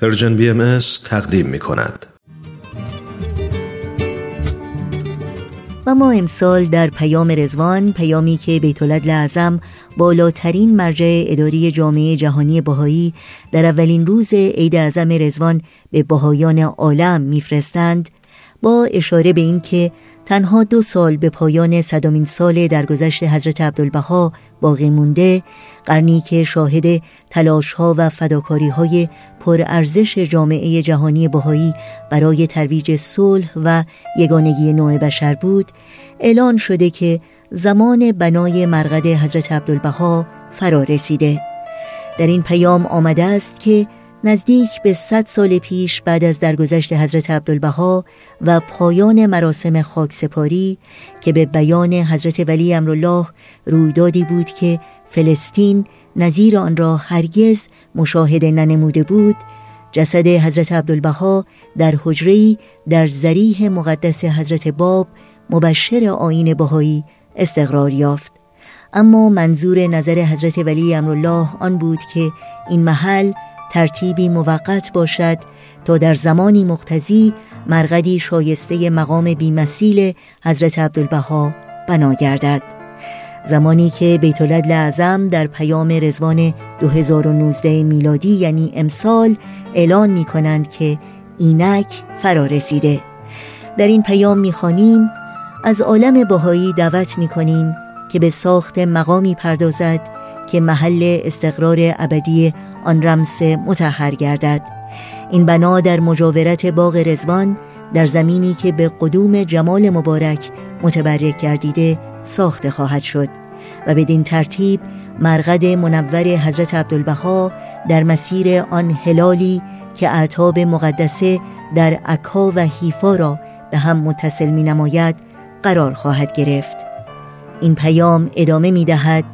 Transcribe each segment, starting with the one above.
Persian BM تقدیم می کند. و ما امسال در پیام رضوان پیامی که بیت اعظم بالاترین مرجع اداری جامعه جهانی بهایی در اولین روز عید اعظم رضوان به بهائیان عالم میفرستند با اشاره به اینکه تنها دو سال به پایان صدمین سال درگذشت حضرت عبدالبها باقی مونده قرنی که شاهد تلاش ها و فداکاری های پرارزش جامعه جهانی بهایی برای ترویج صلح و یگانگی نوع بشر بود اعلان شده که زمان بنای مرقد حضرت عبدالبها فرا رسیده در این پیام آمده است که نزدیک به صد سال پیش بعد از درگذشت حضرت عبدالبها و پایان مراسم خاکسپاری که به بیان حضرت ولی امرالله رویدادی بود که فلسطین نظیر آن را هرگز مشاهده ننموده بود جسد حضرت عبدالبها در حجری در زریح مقدس حضرت باب مبشر آین بهایی استقرار یافت. اما منظور نظر حضرت ولی امرالله آن بود که این محل ترتیبی موقت باشد تا در زمانی مقتضی مرقدی شایسته مقام بیمثیل حضرت عبدالبها بنا گردد. زمانی که بیت اعظم در پیام رزوان 2019 میلادی یعنی امسال اعلان می کنند که اینک فرا رسیده در این پیام می‌خوانیم از عالم بهایی دعوت می کنیم که به ساخت مقامی پردازد که محل استقرار ابدی آن رمس متحر گردد. این بنا در مجاورت باغ رزوان در زمینی که به قدوم جمال مبارک متبرک گردیده ساخته خواهد شد و بدین ترتیب مرغد منور حضرت عبدالبها در مسیر آن هلالی که اعتاب مقدسه در عکا و حیفا را به هم متصل می نماید قرار خواهد گرفت. این پیام ادامه می دهد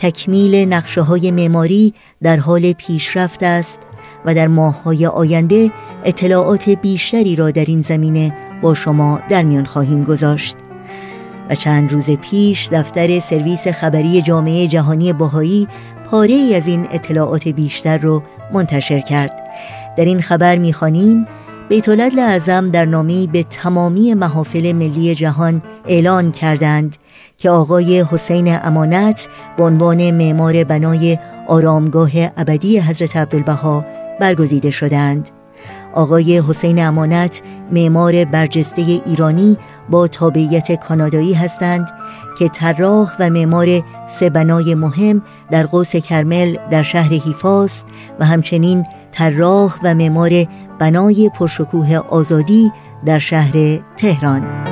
تکمیل نقشه های معماری در حال پیشرفت است و در ماههای آینده اطلاعات بیشتری را در این زمینه با شما در میان خواهیم گذاشت. و چند روز پیش دفتر سرویس خبری جامعه جهانی باهایی پاره ای از این اطلاعات بیشتر رو منتشر کرد. در این خبر می‌خوانیم بیت اعظم در نامی به تمامی محافل ملی جهان اعلان کردند که آقای حسین امانت به عنوان معمار بنای آرامگاه ابدی حضرت عبدالبها برگزیده شدند. آقای حسین امانت معمار برجسته ایرانی با تابعیت کانادایی هستند که طراح و معمار سه بنای مهم در قوس کرمل در شهر هیفاست و همچنین طراح و معمار بنای پرشکوه آزادی در شهر تهران.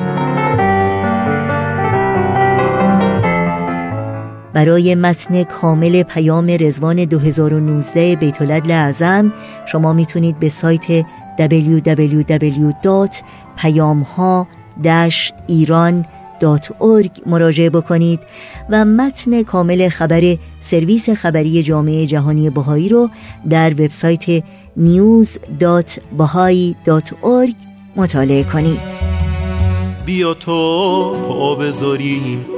برای متن کامل پیام رزوان 2019 بیت اعظم شما می‌تونید به سایت www.payamha-iran.org مراجعه بکنید و متن کامل خبر سرویس خبری جامعه جهانی بهایی رو در وبسایت news.bahai.org مطالعه کنید. بیا تا پا بذاریم.